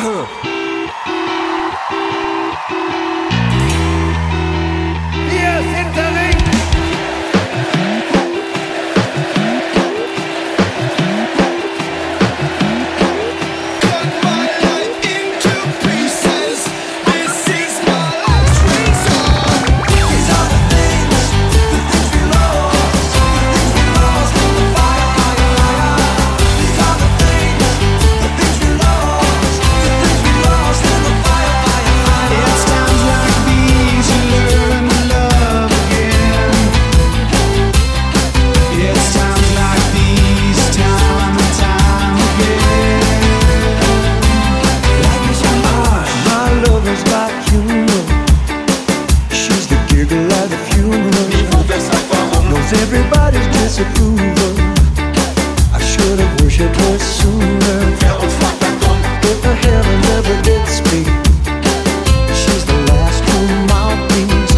哼 everybody's disapproval. I should have worshipped her sooner. If the heavens never did speak, she's the last true mouthpiece.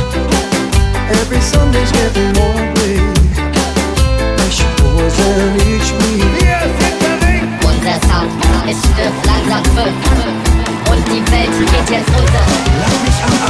Every Sunday's getting more big, and she pours in each week. Unser Sound es stirbt langsam fünf, und die Welt geht jetzt unter.